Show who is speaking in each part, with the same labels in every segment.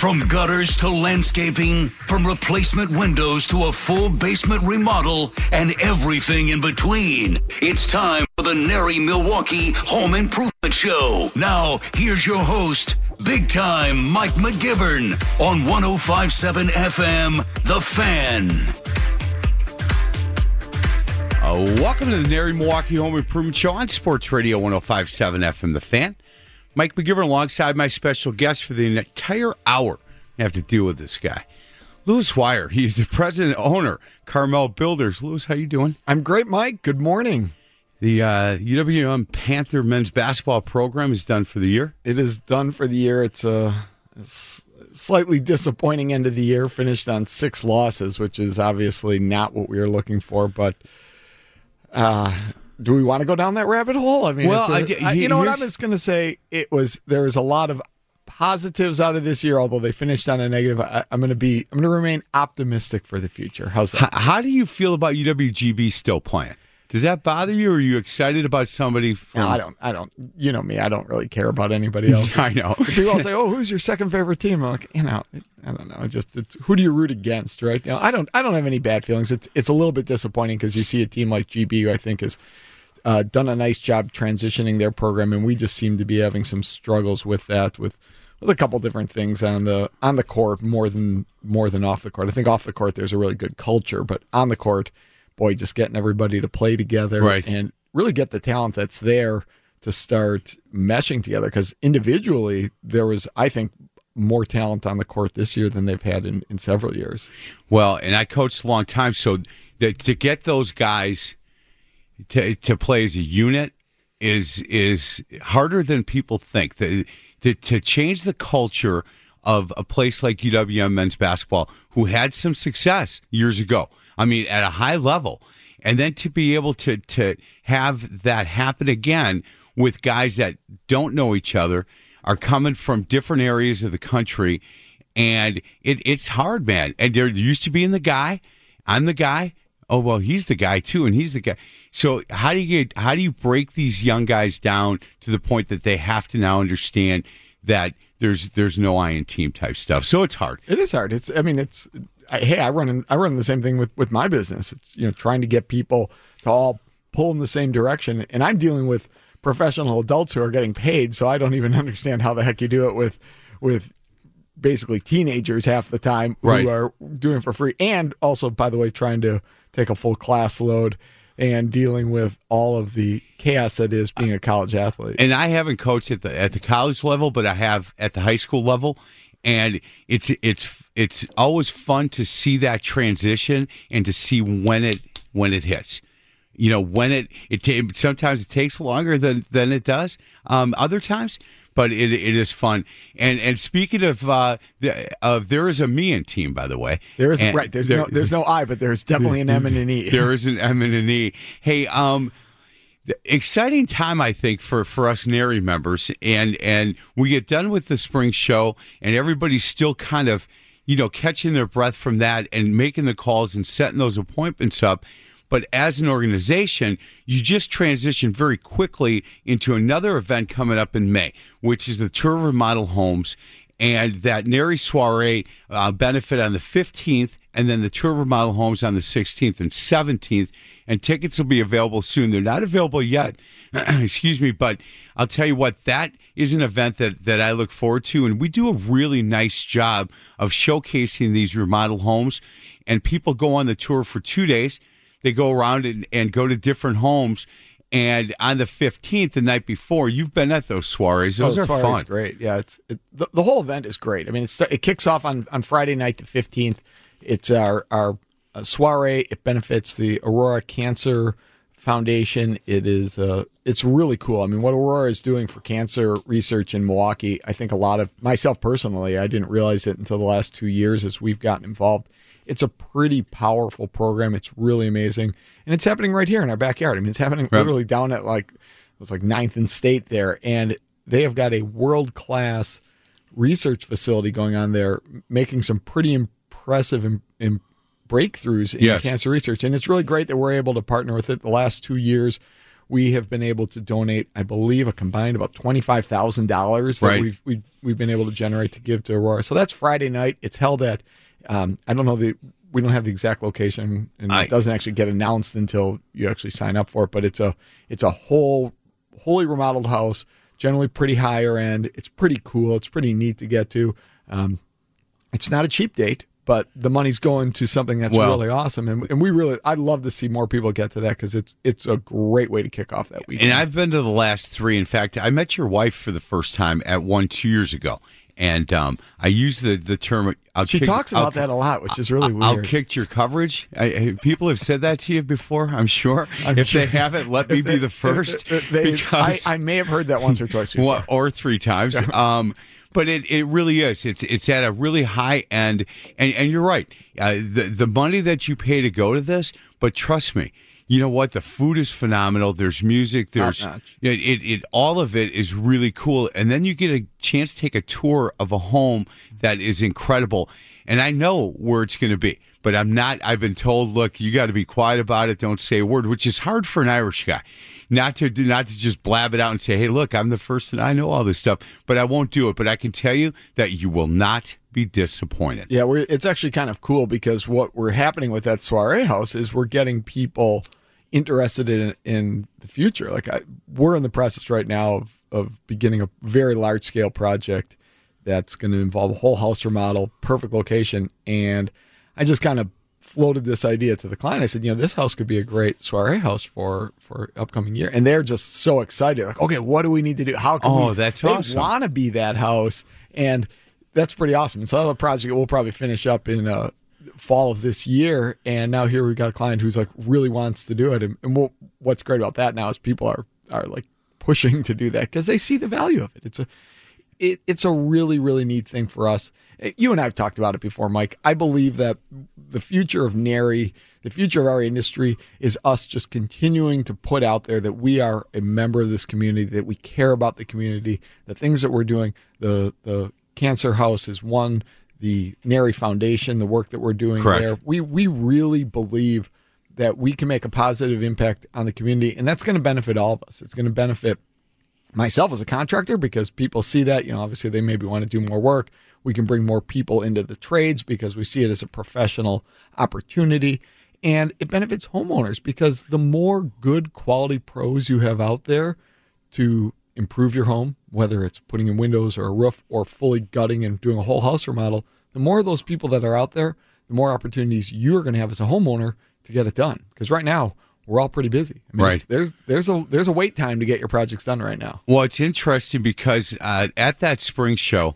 Speaker 1: From gutters to landscaping, from replacement windows to a full basement remodel, and everything in between. It's time for the NARI Milwaukee Home Improvement Show. Now, here's your host, big time Mike McGivern on 1057 FM, The Fan.
Speaker 2: Uh, welcome to the NARI Milwaukee Home Improvement Show on Sports Radio 1057 FM The Fan. Mike McGivern alongside my special guest for the entire hour. I have to deal with this guy. Lewis Wire. He's the president owner, Carmel Builders. Lewis, how you doing?
Speaker 3: I'm great, Mike. Good morning.
Speaker 2: The uh, UWM Panther men's basketball program is done for the year.
Speaker 3: It is done for the year. It's a, a slightly disappointing end of the year. Finished on six losses, which is obviously not what we were looking for. But uh, do we want to go down that rabbit hole? I mean,
Speaker 2: well,
Speaker 3: a, I, you know what I'm just going to say. It was there was a lot of positives out of this year, although they finished on a negative. I, am going to be I'm going to remain optimistic for the future. How's that?
Speaker 2: How, how, do you feel about UWGB still playing? Does that bother you? Or are you excited about somebody? From...
Speaker 3: No, I don't. I don't. You know me. I don't really care about anybody else.
Speaker 2: I know.
Speaker 3: People all say, "Oh, who's your second favorite team?" I'm like, you know, I don't know. It just it's, who do you root against, right? You know, I don't. I don't have any bad feelings. It's it's a little bit disappointing because you see a team like GB, who I think is uh, done a nice job transitioning their program, and we just seem to be having some struggles with that, with with a couple different things on the on the court more than more than off the court. I think off the court there's a really good culture, but on the court, boy, just getting everybody to play together
Speaker 2: right.
Speaker 3: and really get the talent that's there to start meshing together. Because individually, there was, I think, more talent on the court this year than they've had in, in several years.
Speaker 2: Well, and I coached a long time, so the, to get those guys to to play as a unit is is harder than people think. The, to, to change the culture of a place like UWM men's basketball, who had some success years ago. I mean, at a high level, and then to be able to to have that happen again with guys that don't know each other, are coming from different areas of the country, and it, it's hard, man. And there used to being the guy, I'm the guy. Oh well, he's the guy too, and he's the guy. So how do you get how do you break these young guys down to the point that they have to now understand that there's there's no I in team type stuff. So it's hard.
Speaker 3: It is hard. It's I mean it's I, hey I run in, I run the same thing with with my business. It's you know trying to get people to all pull in the same direction, and I'm dealing with professional adults who are getting paid. So I don't even understand how the heck you do it with with basically teenagers half the time
Speaker 2: right.
Speaker 3: who are doing for free, and also by the way trying to take a full class load and dealing with all of the chaos that is being a college athlete.
Speaker 2: And I haven't coached at the at the college level, but I have at the high school level, and it's it's it's always fun to see that transition and to see when it when it hits. You know, when it it sometimes it takes longer than than it does. Um, other times, but it, it is fun. And and speaking of uh, the, uh, there is a me in team, by the way.
Speaker 3: There is and right. There's there, no there's no I, but there's definitely an M and an E.
Speaker 2: There is an M and an E. Hey, um, exciting time I think for for us NARI members, and and we get done with the spring show, and everybody's still kind of you know catching their breath from that and making the calls and setting those appointments up. But as an organization, you just transition very quickly into another event coming up in May, which is the Tour of Remodel Homes and that NARI Soiree uh, benefit on the 15th, and then the Tour of Remodel Homes on the 16th and 17th. And tickets will be available soon. They're not available yet, excuse me, but I'll tell you what, that is an event that, that I look forward to. And we do a really nice job of showcasing these remodel homes. And people go on the tour for two days they go around and, and go to different homes. And on the 15th, the night before, you've been at those soirees. Those
Speaker 3: oh,
Speaker 2: are
Speaker 3: soirees
Speaker 2: fun.
Speaker 3: great. Yeah, it's it, the, the whole event is great. I mean, it kicks off on, on Friday night, the 15th. It's our, our uh, soiree. It benefits the Aurora Cancer Foundation. It is uh, it's really cool. I mean, what Aurora is doing for cancer research in Milwaukee, I think a lot of myself personally, I didn't realize it until the last two years as we've gotten involved. It's a pretty powerful program. It's really amazing, and it's happening right here in our backyard. I mean, it's happening
Speaker 2: Right.
Speaker 3: literally down at like it was like ninth and state there, and they have got a world class research facility going on there, making some pretty impressive im- im- breakthroughs in
Speaker 2: Yes.
Speaker 3: cancer research. And it's really great that we're able to partner with it. The last two years, we have been able to donate, I believe, a combined about twenty five thousand dollars that
Speaker 2: Right.
Speaker 3: we've, we've we've been able to generate to give to Aurora. So that's Friday night. It's held at um, I don't know the we don't have the exact location, and
Speaker 2: I-
Speaker 3: it doesn't actually get announced until you actually sign up for it. But it's a it's a whole wholly remodeled house, generally pretty higher end. It's pretty cool. It's pretty neat to get to. Um, it's not a cheap date, but the money's going to something that's
Speaker 2: Well-
Speaker 3: really awesome, and, and we really I'd love to see more people get to that because it's it's a great way to kick off that weekend.
Speaker 2: And I've been to the last three. In fact, I met your wife for the first time at one two years ago, and um, I use the the term. I'll
Speaker 3: she
Speaker 2: kick-
Speaker 3: talks
Speaker 2: I'll-
Speaker 3: about that a lot, which is really
Speaker 2: I'll
Speaker 3: weird.
Speaker 2: kick your coverage. I, people have said that to you before. I'm sure.
Speaker 3: I'm
Speaker 2: if
Speaker 3: sure.
Speaker 2: they haven't, let me be the first.
Speaker 3: They-
Speaker 2: because
Speaker 3: I, I may have heard that once or twice before.
Speaker 2: Or three times. Um, but it, it really is. It's it's at a really high end, and, and you're right. Uh, the the money that you pay to go to this, but trust me, you know what? The food is phenomenal. There's music. There's it, it, it all of it is really cool, and then you get a chance to take a tour of a home that is incredible. And I know where it's going to be, but I'm not. I've been told, look, you got to be quiet about it. Don't say a word, which is hard for an Irish guy, not to not to just blab it out and say, hey, look, I'm the first and I know all this stuff, but I won't do it. But I can tell you that you will not be disappointed.
Speaker 3: Yeah, we're, it's actually kind of cool because what we're happening with that soiree house is we're getting people interested in in the future. Like I, we're in the process right now of of beginning a very large scale project that's going to involve a whole house remodel, perfect location, and I just kind of floated this idea to the client. I said, you know, this house could be a great soiree house for for upcoming year, and they're just so excited. Like, okay, what do we need to do? How can
Speaker 2: Oh,
Speaker 3: we?
Speaker 2: that's
Speaker 3: they
Speaker 2: awesome.
Speaker 3: Want to be that house, and that's pretty awesome. And So the project we'll probably finish up in uh, fall of this year, and now here we've got a client who's like really wants to do it, and, and what what's great about that now is people are are like pushing to do that because they see the value of it. It's a it, it's a really really neat thing for us. You and I have talked about it before, Mike. I believe that the future of NARI, the future of our industry, is us just continuing to put out there that we are a member of this community, that we care about the community, the things that we're doing. The the Cancer House is one. The NARI Foundation, the work that we're doing
Speaker 2: Correct.
Speaker 3: there, we we really believe that we can make a positive impact on the community, and that's going to benefit all of us. It's going to benefit myself as a contractor because people see that you know obviously they maybe want to do more work we can bring more people into the trades because we see it as a professional opportunity and it benefits homeowners because the more good quality pros you have out there to improve your home whether it's putting in windows or a roof or fully gutting and doing a whole house remodel the more of those people that are out there the more opportunities you're going to have as a homeowner to get it done. Because right now we're all pretty busy. I mean,
Speaker 2: Right.
Speaker 3: there's there's a there's a wait time to get your projects done right now.
Speaker 2: Well, it's interesting because uh, at that spring show,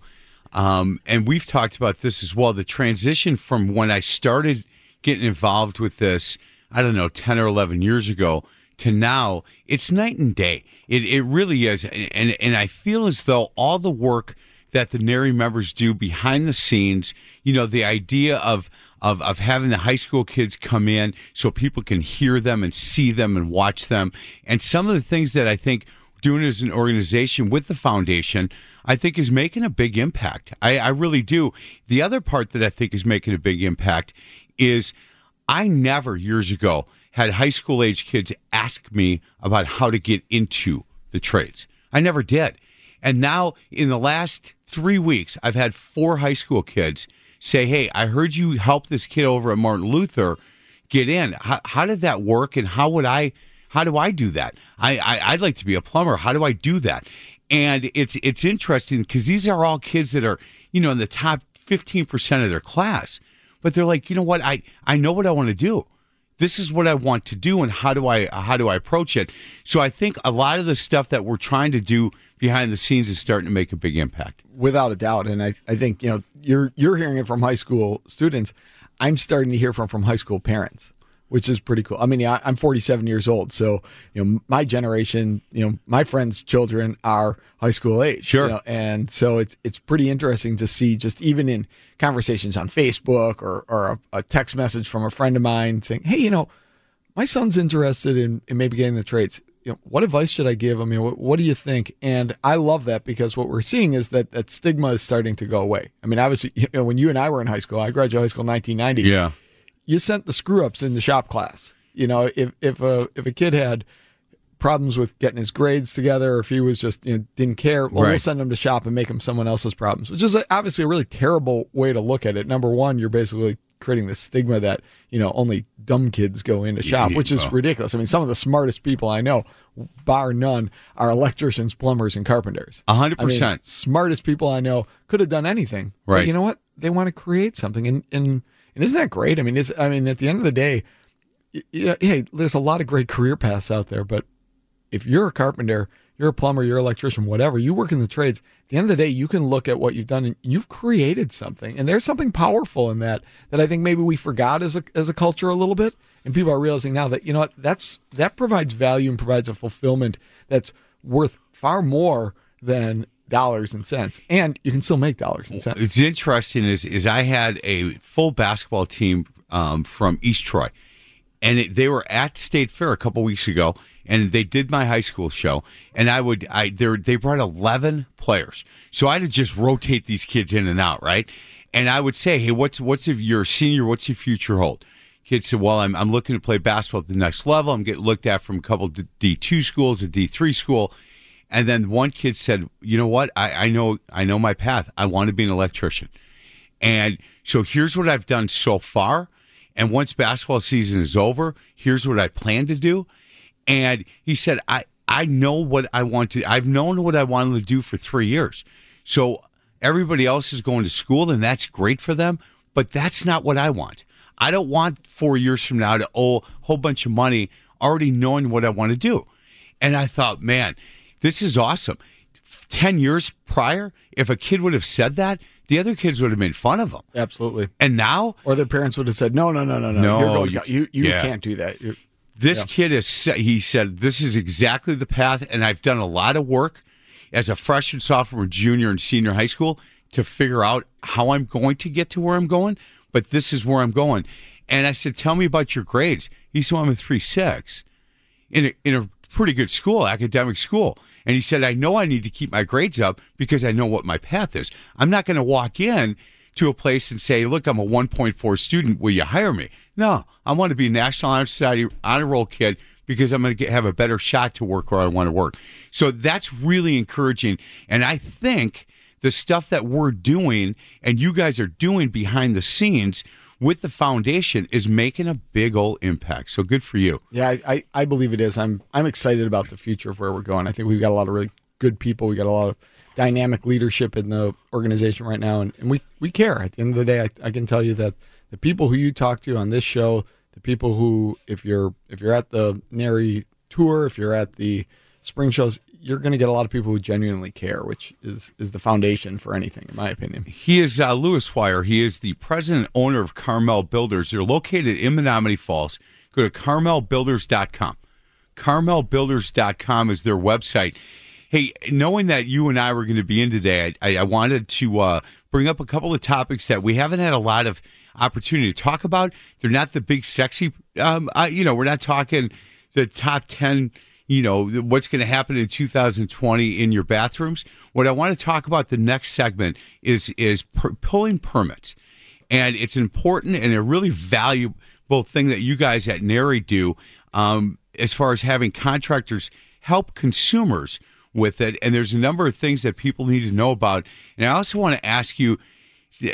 Speaker 2: um, and we've talked about this as well, the transition from when I started getting involved with this, I don't know, 10 or 11 years ago, to now, it's night and day. It, it really is. And, and I feel as though all the work that the NARI members do behind the scenes, you know, the idea of, of, of having the high school kids come in so people can hear them and see them and watch them. And some of the things that I think doing as an organization with the foundation, I think is making a big impact. I, I really do. The other part that I think is making a big impact is I never years ago had high school age kids ask me about how to get into the trades. I never did. And now in the last three weeks, I've had four high school kids say, Hey, I heard you help this kid over at Martin Luther get in. How, how did that work? And how would I, how do I do that? I, I, I'd like to be a plumber. How do I do that? And it's, it's interesting because these are all kids that are, you know, in the top 15% of their class, but they're like, you know what? I, I know what I want to do this is what I want to do and how do I how do I approach it? So I think a lot of the stuff that we're trying to do behind the scenes is starting to make a big impact.
Speaker 3: without a doubt and I, I think you know you're you're hearing it from high school students i'm starting to hear from from high school parents which is pretty cool. I mean, yeah, I'm 47 years old, so you know, my generation, you know, my friends' children are high school age.
Speaker 2: Sure.
Speaker 3: you know, and so it's it's pretty interesting to see just even in conversations on Facebook or or a, a text message from a friend of mine saying, "Hey, you know, my son's interested in, in maybe getting the trades. You know, what advice should I give I mean, what, what do you think? And I love that because what we're seeing is that that stigma is starting to go away. I mean, obviously, you know, when you and I were in high school, I graduated high school in 1990.
Speaker 2: Yeah.
Speaker 3: You sent the screw ups in the shop class. You know, if if a if a kid had problems with getting his grades together, or if he was just you know didn't care, well, we'll send him to shop and make him someone else's problems, which is obviously a really terrible way to look at it. Number one, you're basically creating the stigma that you know only dumb kids go into shop,
Speaker 2: Yeah,
Speaker 3: which is
Speaker 2: well.
Speaker 3: ridiculous. I mean, some of the smartest people I know, bar none, are electricians, plumbers, and carpenters.
Speaker 2: A hundred
Speaker 3: I mean,
Speaker 2: percent.
Speaker 3: smartest people I know could have done anything. But
Speaker 2: Right.
Speaker 3: you know what? They want to create something, and and and isn't that great? I mean, is I mean, at the end of the day, y- y- hey, there's a lot of great career paths out there, but if you're a carpenter, you're a plumber, you're an electrician, whatever, you work in the trades. At the end of the day, you can look at what you've done and you've created something. And there's something powerful in that that I think maybe we forgot as a as a culture a little bit. And people are realizing now that you know what that's that provides value and provides a fulfillment that's worth far more than dollars and cents. And you can still make dollars and cents.
Speaker 2: It's interesting is is I had a full basketball team um, from East Troy, and it, they were at State Fair a couple weeks ago, and they did my high school show, and I would I they they brought eleven players, so I had to just rotate these kids in and out, right? And I would say, hey, what's what's if you're a senior, what's your future hold? Kids said, well, I'm I'm looking to play basketball at the next level. I'm getting looked at from a couple D two schools, a D three school. And then one kid said, "You know what? I, I know I know my path. I want to be an electrician." And so here's what I've done so far. And once basketball season is over, here's what I plan to do. And he said, I, I know what I want to, I've known what I wanted to do for three years. So everybody else is going to school and that's great for them, but that's not what I want. I don't want four years from now to owe a whole bunch of money already knowing what I want to do. And I thought, man, this is awesome. 10 years prior, if a kid would have said that, the other kids would have made fun of him.
Speaker 3: Absolutely.
Speaker 2: And now
Speaker 3: Or their parents would have said, "No, no, no, no, no,
Speaker 2: No,
Speaker 3: You're going,
Speaker 2: you-
Speaker 3: you you
Speaker 2: yeah.
Speaker 3: can't do that." You're,
Speaker 2: this
Speaker 3: Yeah.
Speaker 2: kid is he said this is exactly the path and I've done a lot of work as a freshman, sophomore, junior and senior high school to figure out how I'm going to get to where I'm going, but this is where I'm going. And I said, "Tell me about your grades." He said, "I'm a 3.6 in a, in a pretty good school, academic school." And he said, "I know I need to keep my grades up because I know what my path is. I'm not going to walk in to a place and say, "Look, I'm a 1.4 student. Will you hire me?" No, I want to be a National Honor Society honor roll kid because I'm going to have a better shot to work where I want to work. So that's really encouraging, and I think the stuff that we're doing and you guys are doing behind the scenes with the foundation is making a big old impact. So good for you.
Speaker 3: Yeah, I, I, I believe it is. I'm I'm excited about the future of where we're going. I think we've got a lot of really good people. We got a lot of dynamic leadership in the organization right now, and, and we, we care. At the end of the day, I, I can tell you that the people who you talk to on this show, the people who if you're if you're at the NARI tour, if you're at the spring shows, you're going to get a lot of people who genuinely care, which is is the foundation for anything, in my opinion.
Speaker 2: He is uh, Lewis Wire. He is the president and owner of Carmel Builders. They're located in Menomonee Falls. Go to carmelbuilders.com. Carmelbuilders.com is their website. Hey, knowing that you and I were going to be in today, I, I wanted to uh, bring up a couple of topics that we haven't had a lot of opportunity to talk about. They're not the big, sexy, um, uh, you know, we're not talking the top 10 you know what's going to happen in 2020 in your bathrooms. What i want to talk about the next segment is is per- pulling permits. And it's important and a really valuable thing that you guys at NARI do um, as far as having contractors help consumers with it. And there's a number of things that people need to know about. And i also want to ask you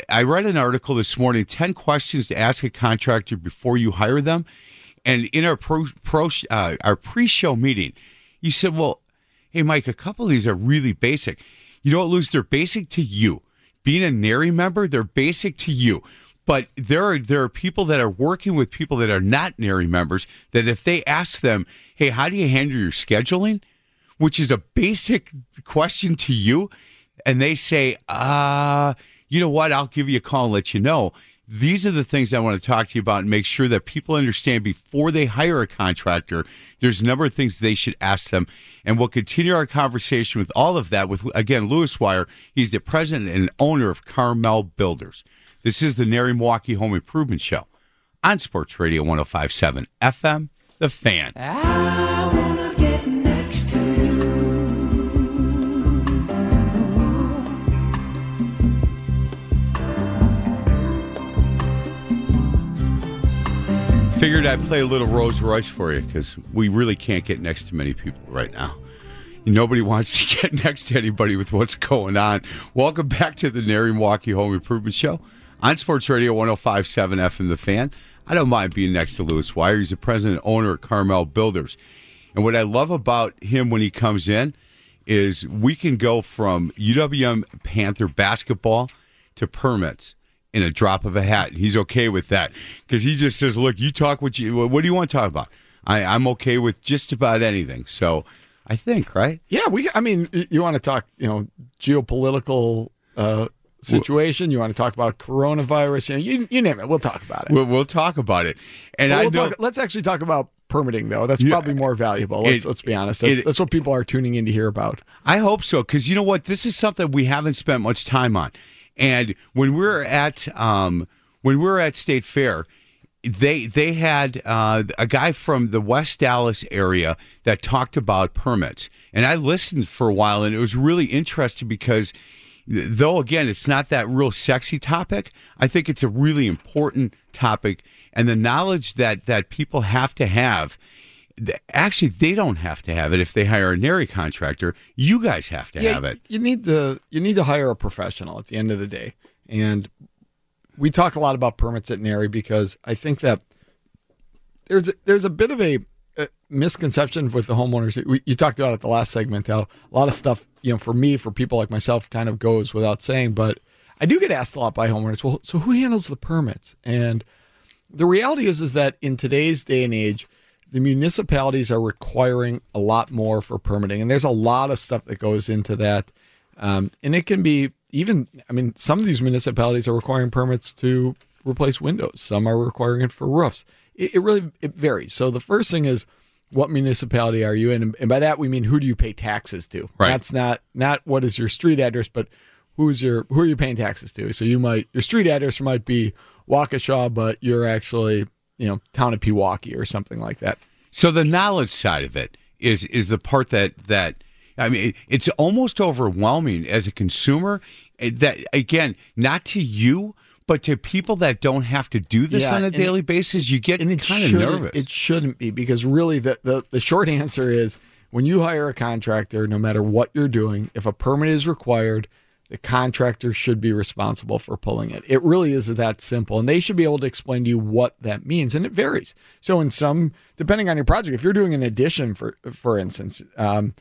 Speaker 2: I read an article this morning 10 questions to ask a contractor before you hire them. And in our pro, pro uh, our pre-show meeting, you said, "Well, hey Mike, a couple of these are really basic. You don't lose; They're basic to you. Being a NARI member, they're basic to you. But there are there are people that are working with people that are not NARI members that if they ask them, hey, how do you handle your scheduling? Which is a basic question to you, and they say, uh, you know what, I'll give you a call and let you know. These are the things I want to talk to you about and make sure that people understand before they hire a contractor. There's a number of things they should ask them, and we'll continue our conversation with all of that with again Lewis Wire. He's the president and owner of Carmel Builders. This is the NARI Milwaukee Home Improvement Show on Sports Radio 105.7 FM. The Fan. Figured I'd play a little Rose Royce for you because we really can't get next to many people right now. Nobody wants to get next to anybody with what's going on. Welcome back to the NARI Milwaukee Home Improvement Show on Sports Radio 1057 FM The Fan. I don't mind being next to Lewis Wire. He's the president and owner of Carmel Builders. And what I love about him when he comes in is we can go from UWM Panther basketball to permits in a drop of a hat. He's okay with that because he just says, "Look, you talk what you. What do you want to talk about? I, I'm okay with just about anything." So I think, right?
Speaker 3: Yeah, we. I mean, you want to talk, you know, geopolitical uh, situation. You want to talk about coronavirus. You, know, you, you name it. We'll talk about it.
Speaker 2: We'll, we'll talk about it. And
Speaker 3: But
Speaker 2: I
Speaker 3: we'll talk, let's actually talk about permitting, though. That's
Speaker 2: Yeah.
Speaker 3: probably more valuable. Let's,
Speaker 2: It-
Speaker 3: let's be honest. That's,
Speaker 2: it-
Speaker 3: that's what people are tuning in to hear about.
Speaker 2: I hope so because you know what, this is something we haven't spent much time on. And when we're at um, when we're at State Fair, they they had uh, a guy from the West Allis area that talked about permits, and I listened for a while, and it was really interesting because though again it's not that real sexy topic, I think it's a really important topic, and the knowledge that that people have to have. Actually, they don't have to have it if they hire a NARI contractor. You guys have to have it.
Speaker 3: You need to you need to hire a professional at the end of the day. And we talk a lot about permits at NARI because I think that there's a, there's a bit of a, a misconception with the homeowners. We, you talked about it the last segment how a lot of stuff you know for me for people like myself kind of goes without saying, but I do get asked a lot by homeowners. Well, so who handles the permits? And the reality is is that in today's day and age the municipalities are requiring a lot more for permitting and there's a lot of stuff that goes into that. Um, and it can be even i mean some of these municipalities are requiring permits to replace windows. Some are requiring it for roofs. It, it really it varies. So the first thing is what municipality are you in? And, by that we mean who do you pay taxes to?
Speaker 2: Right.
Speaker 3: that's not not what is your street address but who's your who are you paying taxes to? So you might your street address might be waukesha but you're actually you know town of pewaukee or something like that
Speaker 2: So the knowledge side of it is is the part that that I mean it's almost overwhelming as a consumer. eh, That again, not to you, but to people that don't have to do this
Speaker 3: Yeah,
Speaker 2: on a daily basis, you get kind of nervous.
Speaker 3: It shouldn't be because really the, the the short answer is when you hire a contractor, no matter what you're doing, if a permit is required, the contractor should be responsible for pulling it. It really is that simple, and they should be able to explain to you what that means, and it varies. So in some, depending on your project, if you're doing an addition, for for instance, um,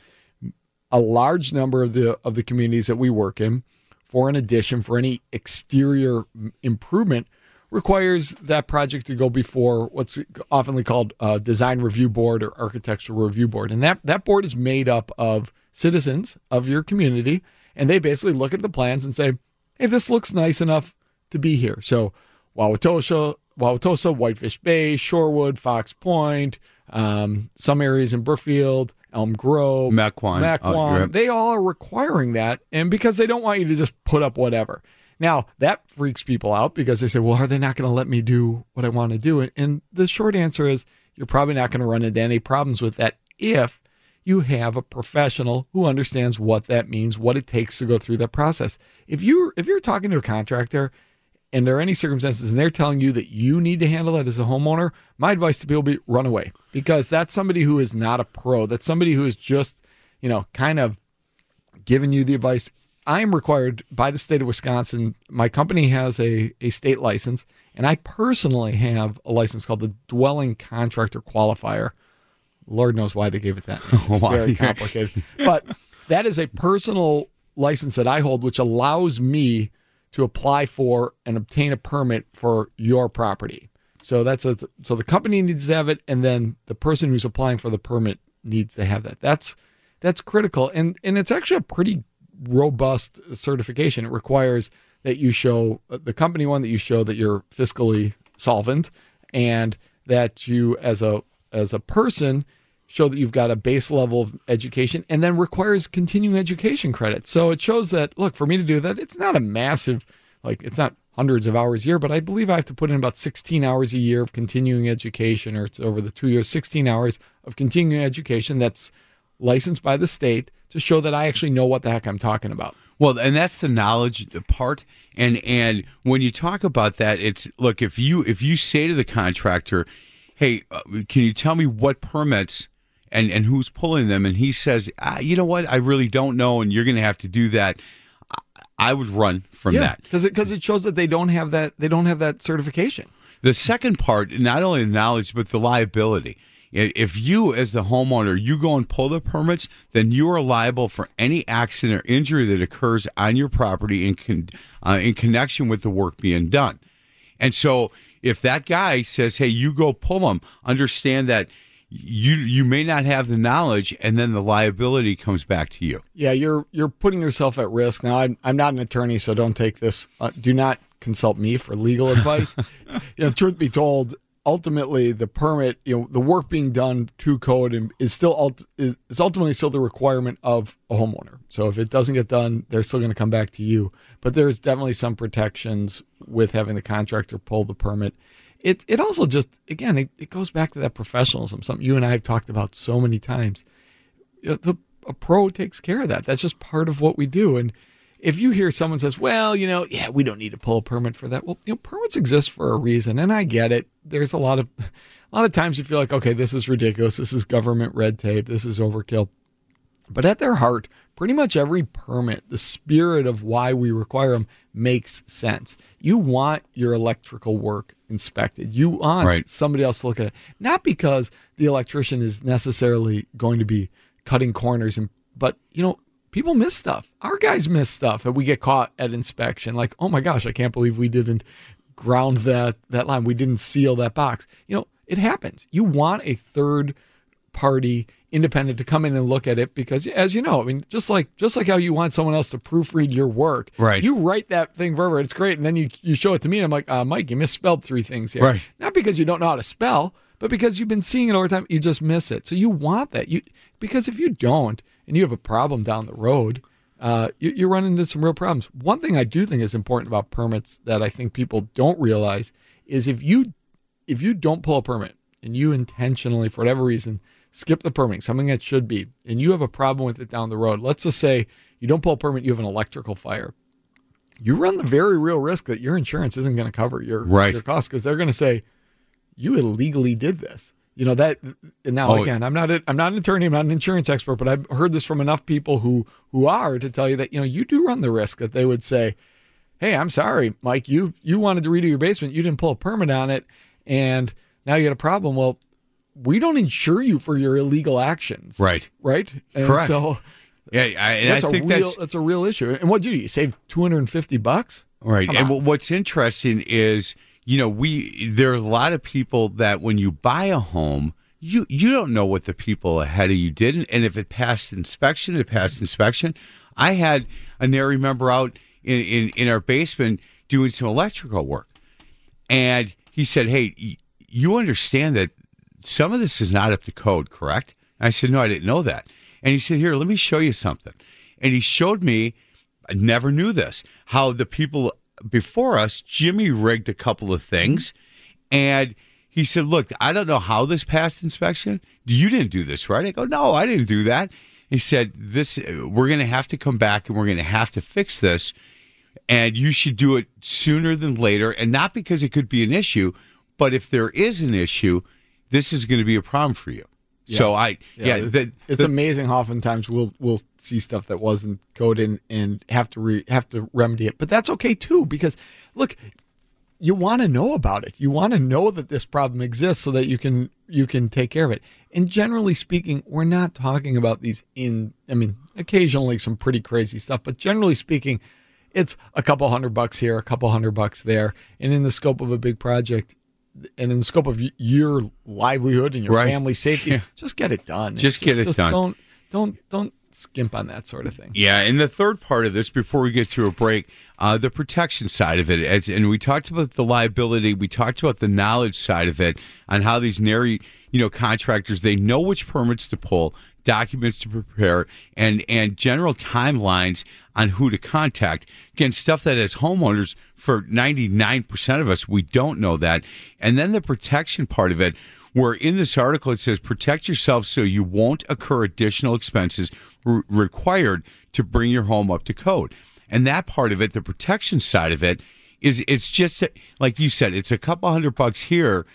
Speaker 3: a large number of the of the communities that we work in for an addition for any exterior improvement requires that project to go before what's oftenly called a design review board or architectural review board and that that board is made up of citizens of your community and they basically look at the plans and say hey this looks nice enough to be here so Wauwatosa, Wauwatosa, Whitefish Bay, Shorewood, Fox Point, um, some areas in Brookfield, Elm Grove,
Speaker 2: Mequon.
Speaker 3: Mequon.
Speaker 2: Oh, you're
Speaker 3: they all are requiring that, and because they don't want you to just put up whatever. Now that freaks people out because they say, "Well, are they not going to let me do what I want to do?" And the short answer is, you're probably not going to run into any problems with that if you have a professional who understands what that means, what it takes to go through that process. If you if you're talking to a contractor and there are any circumstances and they're telling you that you need to handle that as a homeowner, my advice to people be run away because that's somebody who is not a pro. That's somebody who is just, you know, kind of giving you the advice. I am required by the state of Wisconsin. My company has a, a state license, and I personally have a license called the Dwelling Contractor Qualifier. Lord knows why they gave it that name. It's
Speaker 2: Why?
Speaker 3: very complicated. but that is a personal license that I hold, which allows me to apply for and obtain a permit for your property. So that's a, so the company needs to have it, and then the person who's applying for the permit needs to have that. That's that's critical, and and it's actually a pretty robust certification. It requires that you show uh, the company one that you show that you're fiscally solvent and that you as a as a person show that you've got a base level of education and then requires continuing education credit. So it shows that look, for me to do that, it's not a massive like it's not hundreds of hours a year, but I believe I have to put in about 16 hours a year of continuing education or it's over the 2 years 16 hours of continuing education that's licensed by the state to show that I actually know what the heck I'm talking about.
Speaker 2: Well, and that's the knowledge part. And and when you talk about that, it's look if you if you say to the contractor, "Hey, uh, can you tell me what permits and and who's pulling them?" and he says, ah, "You know what? I really don't know, and you're going to have to do that." I- would run from that.
Speaker 3: because it, 'cause it shows that they don't have that they don't have that certification.
Speaker 2: The second part, not only the knowledge, but the liability. If you, as the homeowner, you go and pull the permits, then you are liable for any accident or injury that occurs on your property in con- uh, in connection with the work being done. And so, if that guy says, "Hey, you go pull them," understand that you you may not have the knowledge, and then the liability comes back to you.
Speaker 3: Yeah, you're you're putting yourself at risk. Now, I'm I'm not an attorney, so don't take this. Uh, do not consult me for legal advice. you know, truth be told, ultimately the permit, you know, the work being done to code and is still ult- is, is ultimately still the requirement of a homeowner. So if it doesn't get done, they're still going to come back to you. But there's definitely some protections with having the contractor pull the permit. It it also just again it, it goes back to that professionalism, something you and I have talked about so many times the a pro takes care of that. That's just part of what we do. And if you hear someone says, "Well, you know, yeah, we don't need to pull a permit for that," well, you know, permits exist for a reason, and I get it. There's a lot of a lot of times you feel like, okay, this is ridiculous. This is government red tape. This is overkill. But at their heart, pretty much every permit, the spirit of why we require them makes sense. You want your electrical work inspected. You want
Speaker 2: Right.
Speaker 3: somebody else to look at it. Not because the electrician is necessarily going to be cutting corners and but you know, people miss stuff. Our guys miss stuff and we get caught at inspection like, "Oh my gosh, I can't believe we didn't ground that that line. We didn't seal that box." You know, it happens. You want a third party independent to come in and look at it because as you know i mean just like just like how you want someone else to proofread your work
Speaker 2: Right.
Speaker 3: you write that thing verbatim it's great and then you you show it to me and i'm like uh, mike you misspelled three things here
Speaker 2: Right.
Speaker 3: not because you don't know how to spell but because you've been seeing it all the time you just miss it so you want that you because if you don't and you have a problem down the road uh, you, you run into some real problems one thing i do think is important about permits that i think people don't realize is if you if you don't pull a permit and you intentionally, for whatever reason, skip the permitting, something that should be, and you have a problem with it down the road, let's just say you don't pull a permit, you have an electrical fire. You run the very real risk that your insurance isn't going to cover your,
Speaker 2: Right.
Speaker 3: your costs because they're going to say you illegally did this. You know that. And now
Speaker 2: Oh.
Speaker 3: again, I'm not a, I'm not an attorney, I'm not an insurance expert, but I've heard this from enough people who who are to tell you that you know you do run the risk that they would say, hey, I'm sorry, Mike, you you wanted to redo your basement, you didn't pull a permit on it, and now you got a problem. Well, we don't insure you for your illegal actions,
Speaker 2: Right.
Speaker 3: Right, and
Speaker 2: Correct.
Speaker 3: So
Speaker 2: Yeah, I, and
Speaker 3: that's
Speaker 2: I
Speaker 3: a real
Speaker 2: that's
Speaker 3: that's a real issue. And what do you do? You save 250 bucks?
Speaker 2: Right.
Speaker 3: Come
Speaker 2: and
Speaker 3: on.
Speaker 2: what's interesting is, you know, we there are a lot of people that when you buy a home, you you don't know what the people ahead of you did, and- and if it passed inspection, it passed inspection. I had a NARI member out in, in in our basement doing some electrical work, and he said, "Hey, you understand that some of this is not up to code, correct?" I said, "No, I didn't know that." And he said, "Here, let me show you something." And he showed me I never knew this. How the people before us, Jimmy rigged a couple of things, and he said, "Look, I don't know how this passed inspection. You didn't do this, right?" I go, "No, I didn't do that." He said, "This, we're going to have to come back and we're going to have to fix this, and you should do it sooner than later, and not because it could be an issue, but if there is an issue, this is going to be a problem for you." So I, yeah,
Speaker 3: it's,
Speaker 2: the-
Speaker 3: it's
Speaker 2: the-
Speaker 3: amazing how oftentimes we'll we'll see stuff that wasn't coded and, and have to re, have to remedy it. But that's okay too because look, you want to know about it. You want to know that this problem exists so that you can you can take care of it. And generally speaking, we're not talking about these in I mean, occasionally some pretty crazy stuff, but generally speaking, it's a couple hundred bucks here, a couple hundred bucks there, and in the scope of a big project and in the scope of your livelihood and your
Speaker 2: Right.
Speaker 3: family safety,
Speaker 2: Yeah.
Speaker 3: just get it done.
Speaker 2: Just get it done.
Speaker 3: Don't don't don't skimp on that sort of thing.
Speaker 2: Yeah, and the third part of this, before we get to a break, uh, the protection side of it, as and we talked about the liability, we talked about the knowledge side of it, on how these NARI you know contractors they know which permits to pull, documents to prepare, and and general timelines on who to contact. Again, stuff that as homeowners, for ninety nine percent of us, we don't know that, and then the protection part of it where in this article it says protect yourself so you won't incur additional expenses re- required to bring your home up to code. And that part of it, the protection side of it, is it's just like you said, it's a couple hundred bucks here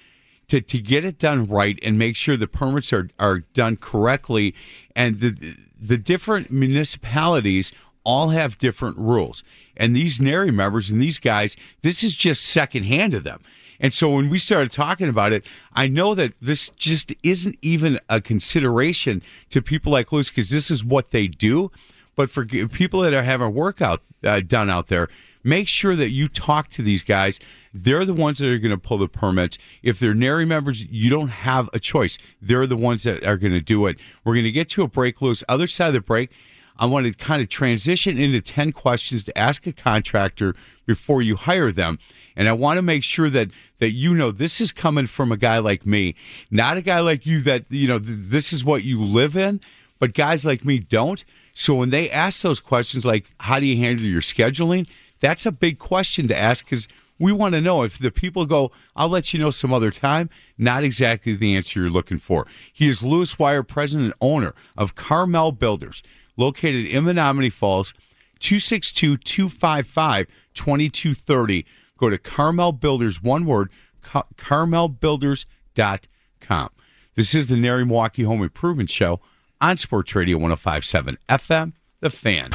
Speaker 2: to, to get it done right and make sure the permits are, are done correctly. And the the different municipalities all have different rules. And these NARI members and these guys, this is just secondhand to them. And so when we started talking about it, I know that this just isn't even a consideration to people like Lewis because this is what they do. But for people that are having workout uh, done out there, make sure that you talk to these guys. They're the ones that are going to pull the permits. If they're NARI members, you don't have a choice. They're the ones that are going to do it. We're going to get to a break, Lewis. Other side of the break, I want to kind of transition into 10 questions to ask a contractor before you hire them. And I want to make sure that that you know this is coming from a guy like me, not a guy like you that you know th- this is what you live in, but guys like me don't. So when they ask those questions like how do you handle your scheduling, that's a big question to ask cuz we want to know if the people go, I'll let you know some other time, not exactly the answer you're looking for. He is Lewis Wire, president and owner of Carmel Builders, located in Menomonee Falls, 262 255 2230. Go to Carmel Builders, one word, Car- carmelbuilders.com. This is the NARI Milwaukee Home Improvement Show on Sports Radio 1057 FM, The Fan.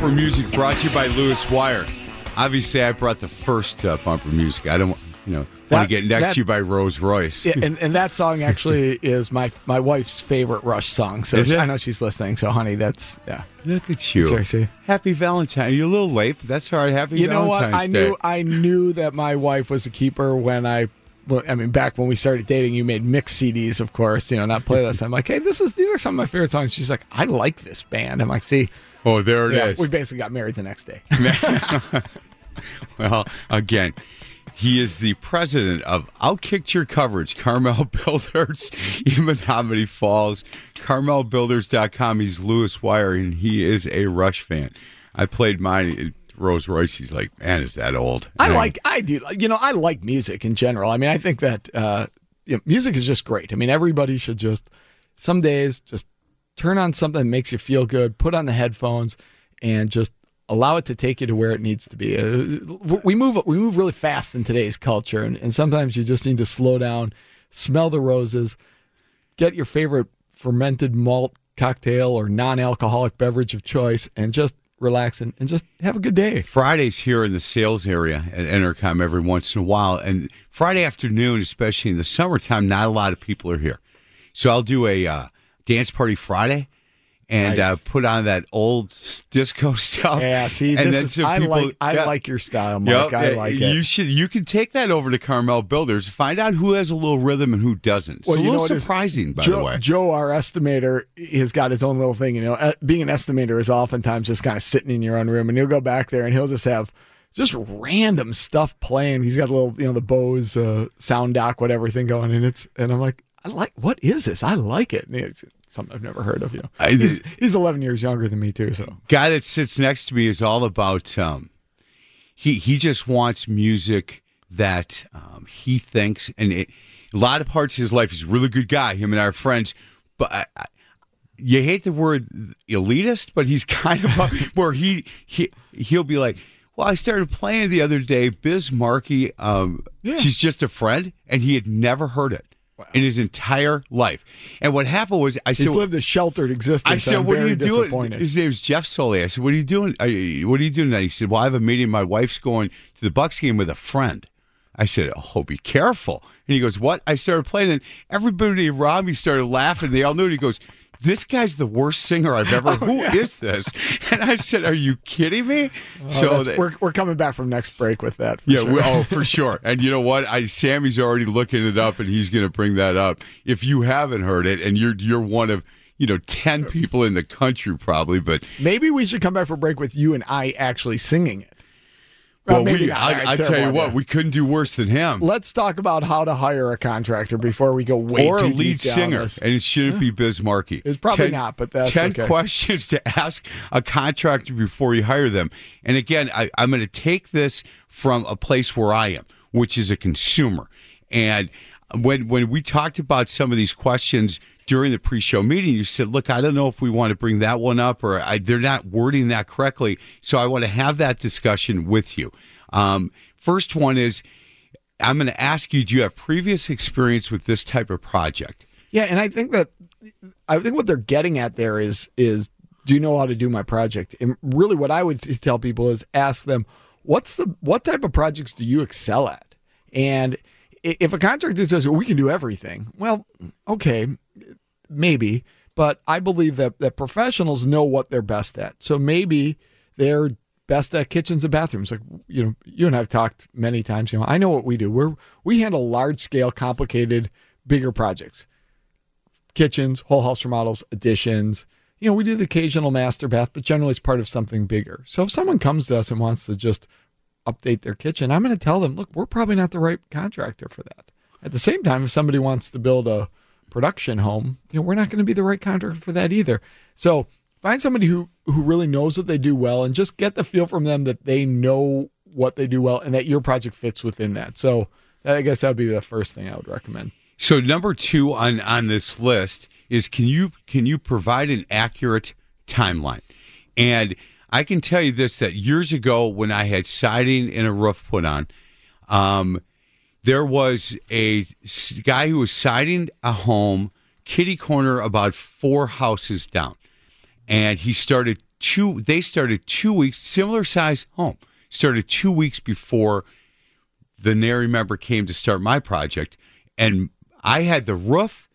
Speaker 2: Bumper music brought to you by Lewis Wire. Obviously, I brought the first uh, bumper music. I don't, you know, want to get next
Speaker 3: that-
Speaker 2: to you by Rose Royce.
Speaker 3: Yeah, and, and that song actually is my my wife's favorite Rush song. So? I know she's listening. So honey, that's yeah.
Speaker 2: Look at you.
Speaker 3: Seriously.
Speaker 2: Happy Valentine. You're a little late, but that's all right. Happy
Speaker 3: You know what? I
Speaker 2: Day.
Speaker 3: knew I knew that my wife was a keeper when I. Well, I mean, back when we started dating, you made mix CDs, of course, you know, not playlists. I'm like, hey, this is these are some of my favorite songs. She's like, I like this band. I'm like, see,
Speaker 2: oh, there it
Speaker 3: yeah,
Speaker 2: is.
Speaker 3: we basically got married the next day.
Speaker 2: Well, again, he is the president of Outkick Your Coverage, Carmel Builders in Menomonee Falls, carmelbuilders.com. He's Lewis Wire, and he is a Rush fan. I played mine Rose Royce. He's like, man, is that old?
Speaker 3: I like, I do, you know, I like music in general. I mean, I think that uh, you know, music is just great. I mean, everybody should just some days just turn on something that makes you feel good, put on the headphones, and just allow it to take you to where it needs to be. Uh, we move, we move really fast in today's culture, and, and sometimes you just need to slow down, smell the roses, get your favorite fermented malt cocktail or non-alcoholic beverage of choice, and just relax and, and just have a good day.
Speaker 2: Fridays here in the sales area at Entercom every once in a while. And Friday afternoon, especially in the summertime, not a lot of people are here. So I'll do a uh, dance party Friday and uh, put on that old disco stuff.
Speaker 3: Yeah, see,
Speaker 2: and
Speaker 3: this
Speaker 2: then
Speaker 3: is,
Speaker 2: some
Speaker 3: I like I
Speaker 2: yeah.
Speaker 3: like your style, Mike.
Speaker 2: Yep,
Speaker 3: I
Speaker 2: uh,
Speaker 3: like
Speaker 2: You
Speaker 3: it.
Speaker 2: should. You can take that over to Carmel Builders. Find out who has a little rhythm and who doesn't. It's
Speaker 3: Well,
Speaker 2: a
Speaker 3: you know
Speaker 2: little surprising, by
Speaker 3: Joe,
Speaker 2: the way.
Speaker 3: Joe, our estimator, has got his own little thing. You know, Uh, being an estimator is oftentimes just kind of sitting in your own room, and he'll go back there and he'll just have just random stuff playing. He's got a little, you know, the Bose uh, sound dock, whatever thing going, and it's and I'm like, I like, what is this? I like it. Something I've never heard of. You know,
Speaker 2: I-
Speaker 3: he's, he's 11 years younger than me too, so.
Speaker 2: guy that sits next to me is all about um, he he just wants music that um, he thinks and it, a lot of parts of his life he's a really good guy him and I are friends but I, I, you hate the word elitist but he's kind of a- where he he he'll be like well I started playing the other day Biz Markie um, she's just a friend and he had never heard it in his entire life and what happened was I
Speaker 3: He's
Speaker 2: said
Speaker 3: lived a sheltered existence.
Speaker 2: I said,
Speaker 3: I'm
Speaker 2: "What are you doing?" His name's Jeff Soley. I said, "What are you doing? What are you doing?" tonight?" He said, "Well, I have a meeting. My wife's going to the Bucks game with a friend." I said, "Oh, be careful." And he goes, "What?" I started playing, and everybody around me started laughing. They all knew it. He goes, this guy's the worst singer I've ever. Oh, who is this? And I said, "Are you kidding me?"
Speaker 3: Oh,
Speaker 2: so they-
Speaker 3: we're we're coming back from next break with that. For
Speaker 2: yeah,
Speaker 3: sure.
Speaker 2: we, oh, for sure. And you know what? I Sammy's already looking it up, and he's going to bring that up. If you haven't heard it, and you're you're one of you know ten people in the country probably, but
Speaker 3: maybe we should come back for break with you and I actually singing it.
Speaker 2: Well,
Speaker 3: maybe
Speaker 2: we. I, I tell you what, we couldn't do worse than him.
Speaker 3: Let's talk about how to hire a contractor before we go way
Speaker 2: or a lead singer,
Speaker 3: this.
Speaker 2: and it shouldn't be Biz Markie.
Speaker 3: It's probably not, but that's
Speaker 2: ten
Speaker 3: okay.
Speaker 2: questions to ask a contractor before you hire them. And again, I, I'm going to take this from a place where I am, which is a consumer. And when when we talked about some of these questions during the pre-show meeting, you said, "Look, I don't know if we want to bring that one up, or I, they're not wording that correctly." So I want to have that discussion with you. Um, first one is. I'm going to ask you, do you have previous experience with this type of project?
Speaker 3: Yeah, and I think that I think what they're getting at there is is do you know how to do my project? And really, what I would tell people is ask them what's the what type of projects do you excel at? And if a contractor says well, we can do everything, well, okay, maybe, but I believe that that professionals know what they're best at. So maybe they're best at kitchens and bathrooms. Like you know, you and I've talked many times. You know, I know what we do. We're we handle large scale, complicated, bigger projects kitchens, whole house remodels, additions. You know, we do the occasional master bath, but generally it's part of something bigger. So if someone comes to us and wants to just update their kitchen, I'm going to tell them, look, we're probably not the right contractor for that. At the same time, if somebody wants to build a production home, you know, we're not going to be the right contractor for that either. So find somebody who who really knows what they do well and just get the feel from them that they know what they do well and that your project fits within that. So I guess that would be the first thing I would recommend.
Speaker 2: So number two on on this list is can you can you provide an accurate timeline? And I can tell you this that years ago when I had siding and a roof put on, um, there was a guy who was siding a home kitty corner about four houses down, and he started two. They started two weeks similar size home started two weeks before the NARI member came to start my project, and I had the roof,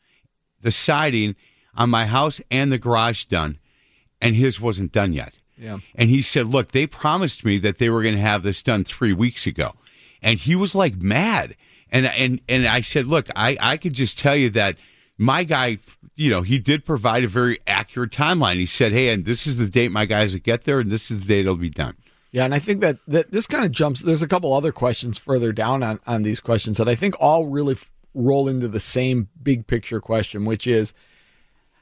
Speaker 2: the siding on my house, and the garage done, and his wasn't done yet.
Speaker 3: Yeah.
Speaker 2: And he said, "Look, they promised me that they were going to have this done three weeks ago," and he was like mad. And and and I said, "Look, I I could just tell you that." My guy, you know, he did provide a very accurate timeline. He said, "Hey, and this is the date my guys will get there, and this is the date it'll be done."
Speaker 3: Yeah, and I think that, that this kind of jumps. There's a couple other questions further down on, on these questions that I think all really f- roll into the same big picture question, which is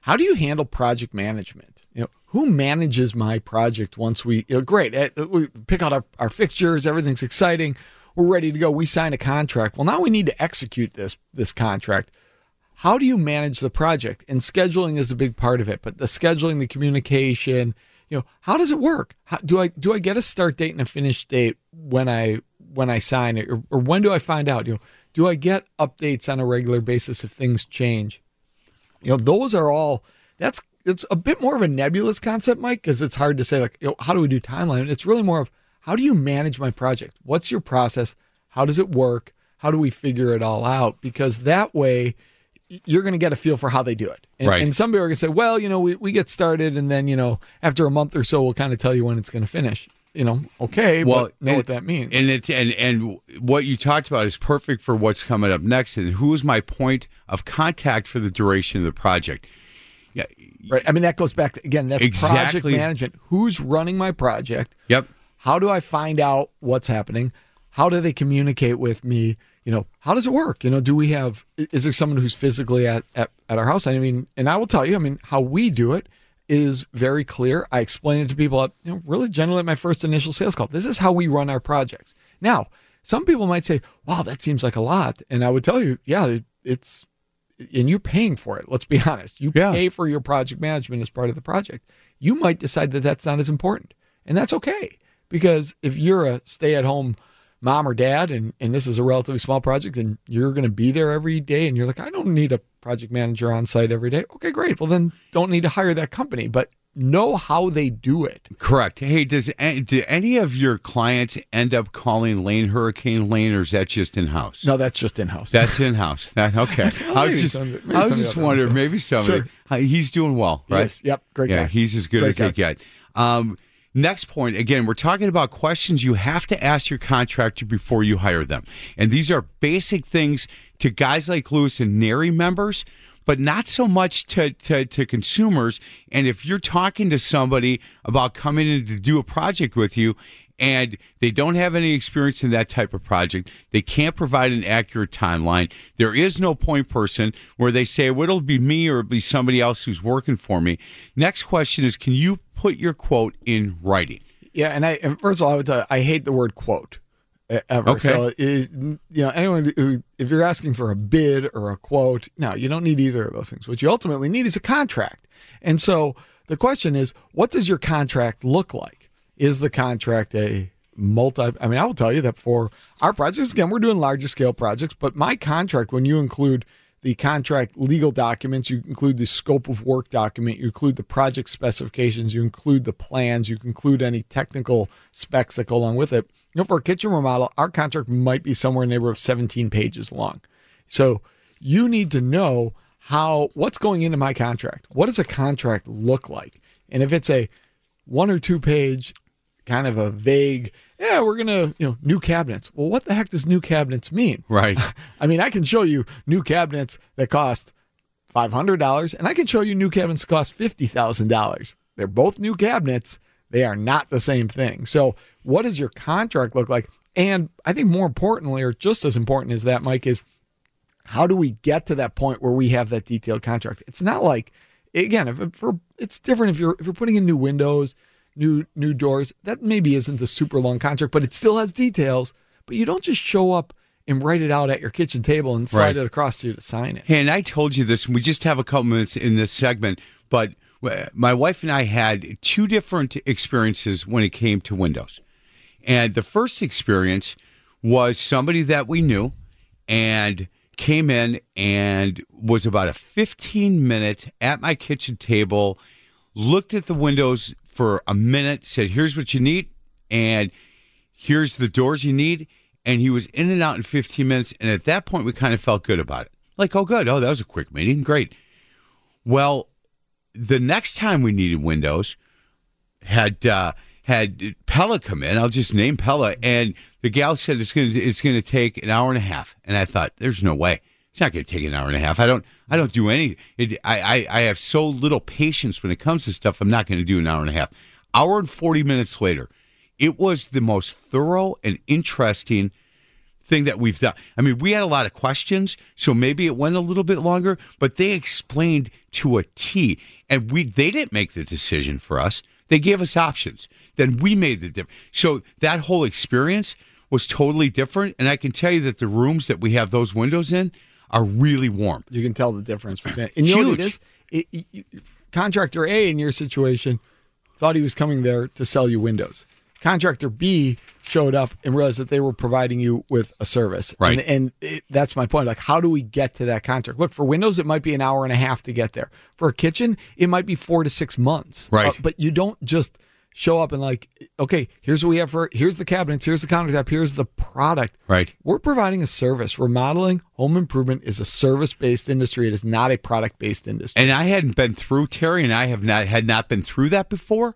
Speaker 3: how do you handle project management? You know, who manages my project once we, you know, great, eh, we pick out our, our fixtures, everything's exciting, we're ready to go, we sign a contract. Well, now we need to execute this this contract. How do you manage the project? And scheduling is a big part of it, but the scheduling, the communication, you know, how does it work? How, do I do I get a start date and a finish date when I when I sign it, or, or when do I find out? You know, do I get updates on a regular basis if things change? You know, those are all. That's it's a bit more of a nebulous concept, Mike, because it's hard to say like, you know, how do we do timeline? It's really more of how do you manage my project? What's your process? How does it work? How do we figure it all out? Because that way, you're going to get a feel for how they do it. And,
Speaker 2: Right.
Speaker 3: and some people are going to say, well, you know, we, we get started and then, you know, after a month or so, we'll kind of tell you when it's going to finish. You know, okay,
Speaker 2: well,
Speaker 3: but know
Speaker 2: and-
Speaker 3: what that means.
Speaker 2: And it and and what you talked about is perfect for what's coming up next. And who is my point of contact for the duration of the project? Yeah,
Speaker 3: right. I mean, that goes back to, again, that's project management. Who's running my project?
Speaker 2: yep.
Speaker 3: How do I find out what's happening? How do they communicate with me? You know, how does it work? You know, do we have, is there someone who's physically at, at, at our house? I mean, and I will tell you, I mean, how we do it is very clear. I explain it to people at, you know, really generally at my first initial sales call. This is how we run our projects. Now, some people might say, wow, that seems like a lot. And I would tell you, yeah, it, it's, and you're paying for it. Let's be honest. You
Speaker 2: Yeah.
Speaker 3: pay for your project management as part of the project. You might decide that that's not as important, and that's okay because if you're a stay-at-home mom or dad, and and this is a relatively small project, and you're going to be there every day, and you're like, I don't need a project manager on site every day. Okay, great. Well, then don't need to hire that company. But know how they do it.
Speaker 2: Correct. Hey, does do any of your clients end up calling Lane Hurricane Lane, or is that just in house?
Speaker 3: No, that's just in house.
Speaker 2: That's in house. That okay. I was just,
Speaker 3: some- maybe
Speaker 2: I was just wondering, maybe somebody.
Speaker 3: Sure.
Speaker 2: He's doing well, right?
Speaker 3: Yes. Yep. Great
Speaker 2: yeah,
Speaker 3: guy.
Speaker 2: he's as good
Speaker 3: Great
Speaker 2: as they
Speaker 3: guy.
Speaker 2: get. Um, next point. Again, we're talking about questions you have to ask your contractor before you hire them, and these are basic things to guys like Lewis and NARI members. But not so much to, to, to consumers. And if you're talking to somebody about coming in to do a project with you and they don't have any experience in that type of project. They can't provide an accurate timeline. There is no point person where they say, well, it'll be me or it'll be somebody else who's working for me. Next question is, can you put your quote in writing?
Speaker 3: Yeah, and I and first of all, I would tell you, I hate the word quote ever.
Speaker 2: Okay.
Speaker 3: So is, you know, anyone who if you're asking for a bid or a quote, no, you don't need either of those things. What you ultimately need is a contract. And so the question is, what does your contract look like? Is the contract a multi I mean, I will tell you that for our projects, again, we're doing larger scale projects, but my contract, when you include the contract legal documents, you include the scope of work document, you include the project specifications, you include the plans, you include any technical specs that go along with it. You know, for a kitchen remodel, our contract might be somewhere in the neighborhood of 17 pages long. So you need to know how what's going into my contract. What does a contract look like? And if it's a one or two page kind of a vague, yeah, we're gonna, you know, new cabinets. Well, what the heck does new cabinets mean?
Speaker 2: Right.
Speaker 3: I mean, I can show you new cabinets that cost five hundred dollars, and I can show you new cabinets that cost fifty thousand dollars. They're both new cabinets. They are not the same thing. So, what does your contract look like? And I think more importantly, or just as important as that, Mike, is how do we get to that point where we have that detailed contract? It's not like again, if for it's different if you're if you're putting in new windows, new new doors, that maybe isn't a super long contract, but it still has details. But you don't just show up and write it out at your kitchen table and slide
Speaker 2: Right.
Speaker 3: it across to you to sign it.
Speaker 2: Hey, and I told you this. We just have a couple minutes in this segment, but uh, my wife and I had two different experiences when it came to Windows. And the first experience was somebody that we knew and came in and was about a 15 minute at my kitchen table, looked at the windows for a minute, said, Here's what you need, and here's the doors you need. And he was in and out in 15 minutes. And at that point, we kind of felt good about it. Like, oh, good. Oh, that was a quick meeting. Great. Well, the next time we needed windows, had uh, had Pella come in. I'll just name Pella, and the gal said it's gonna it's gonna take an hour and a half. And I thought, there's no way it's not gonna take an hour and a half. I don't I don't do any. It, I, I I have so little patience when it comes to stuff. I'm not gonna do an hour and a half. Hour and forty minutes later, it was the most thorough and interesting thing that we've done. I mean, we had a lot of questions, so maybe it went a little bit longer, but they explained to a T, and we they didn't make the decision for us. They gave us options. Then we made the difference. So that whole experience was totally different, and I can tell you that the rooms that we have those windows in are really warm.
Speaker 3: You can tell the difference between And you know what it
Speaker 2: Huge.
Speaker 3: It, it- it- contractor A in your situation thought he was coming there to sell you windows. Contractor B showed up and realized that they were providing you with a service.
Speaker 2: Right.
Speaker 3: And, and it, that's my point. Like, how do we get to that contract? Look, for windows, it might be an hour and a half to get there. For a kitchen, it might be four to six months.
Speaker 2: Right.
Speaker 3: Uh, but you don't just show up and like, okay, here's what we have for, here's the cabinets, here's the countertop, here's the product.
Speaker 2: Right.
Speaker 3: We're providing a service. Remodeling, home improvement is a service based industry. It is not a product based industry.
Speaker 2: And I hadn't been through Terry, and I have not had not been through that before.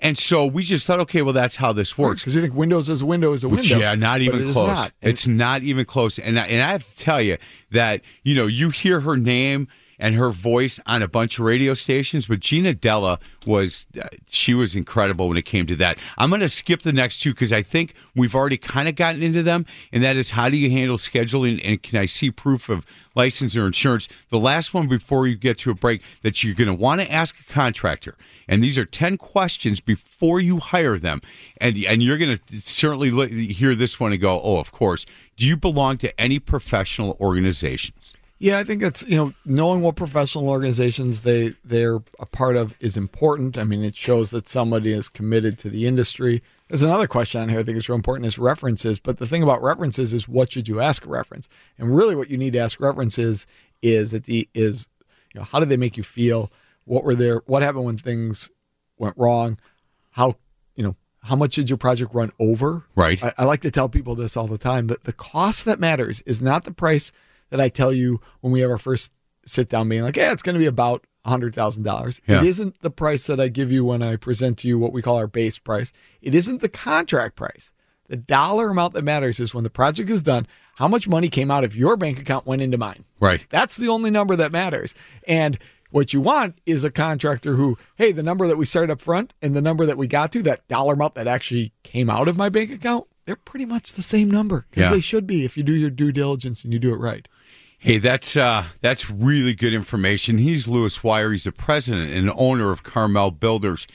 Speaker 2: And so we just thought, okay, well, that's how this works.
Speaker 3: Because you think Windows is a window is a
Speaker 2: Which,
Speaker 3: window.
Speaker 2: yeah, not even close.
Speaker 3: not.
Speaker 2: It's not even close. And I, and I have to tell you that you know you hear her name and her voice on a bunch of radio stations, but Gina Della was uh, she was incredible when it came to that. I'm going to skip the next two because I think we've already kind of gotten into them, and that is how do you handle scheduling and can I see proof of license or insurance? The last one before you get to a break that you're going to want to ask a contractor, and these are ten questions before you hire them, and and you're going to certainly hear this one and go, oh, of course. Do you belong to any professional organizations?
Speaker 3: Yeah, I think it's you know knowing what professional organizations they they're a part of is important. I mean, it shows that somebody is committed to the industry. There's another question on here I think is real important is references. But the thing about references is what should you ask a reference? And really, what you need to ask references is that the is you know how did they make you feel? What were their what happened when things went wrong? How you know how much did your project run over?
Speaker 2: Right.
Speaker 3: I, I like to tell people this all the time that the cost that matters is not the price that I tell you when we have our first sit down being like, yeah, it's going to be about hundred thousand dollars.
Speaker 2: Yeah.
Speaker 3: It isn't the price that I give you when I present to you what we call our base price. It isn't the contract price. The dollar amount that matters is when the project is done, how much money came out of your bank account went into mine.
Speaker 2: Right.
Speaker 3: That's the only number that matters. And what you want is a contractor who, hey, the number that we started up front and the number that we got to, that dollar amount that actually came out of my bank account, they're pretty much the same number because
Speaker 2: Yeah.
Speaker 3: they should be if you do your due diligence and you do it right.
Speaker 2: Hey, that's uh, that's really good information. He's Lewis Wire. He's the president and owner of Carmel Builders.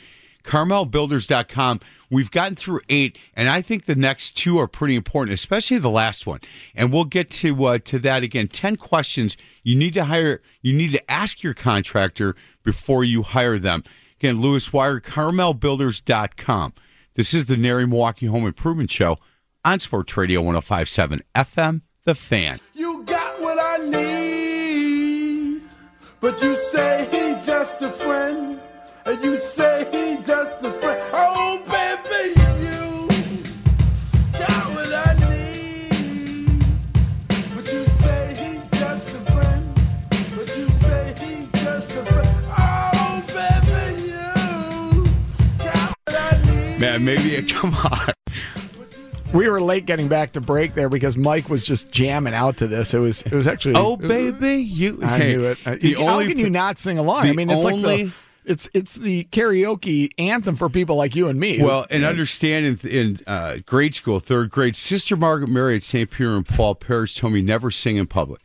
Speaker 2: CarmelBuilders.com. We've gotten through eight, and I think the next two are pretty important, especially the last one. And we'll get to uh, to that again. Ten questions you need to hire. You need to ask your contractor before you hire them. Again, Lewis Wire, CarmelBuilders.com. This is the NARI Milwaukee Home Improvement Show on Sports Radio 105.7 FM. The Fan.
Speaker 4: You but you say he just a friend, and you say he just a friend. Oh, baby, you got what I need, but you say he just a friend, but you say he just a friend. Oh, baby, you got what I need.
Speaker 2: Man, maybe come on.
Speaker 3: We were late getting back to break there because Mike was just jamming out to this. It was it was actually
Speaker 2: Oh, baby, you.
Speaker 3: I
Speaker 2: hey,
Speaker 3: knew it.
Speaker 2: The
Speaker 3: How
Speaker 2: only
Speaker 3: can you not sing along? I mean, it's like the it's it's the karaoke anthem for people like you and me.
Speaker 2: Well, and understand in, in uh, grade school, third grade, Sister Margaret Mary at St. Peter and Paul Parish told me never sing in public.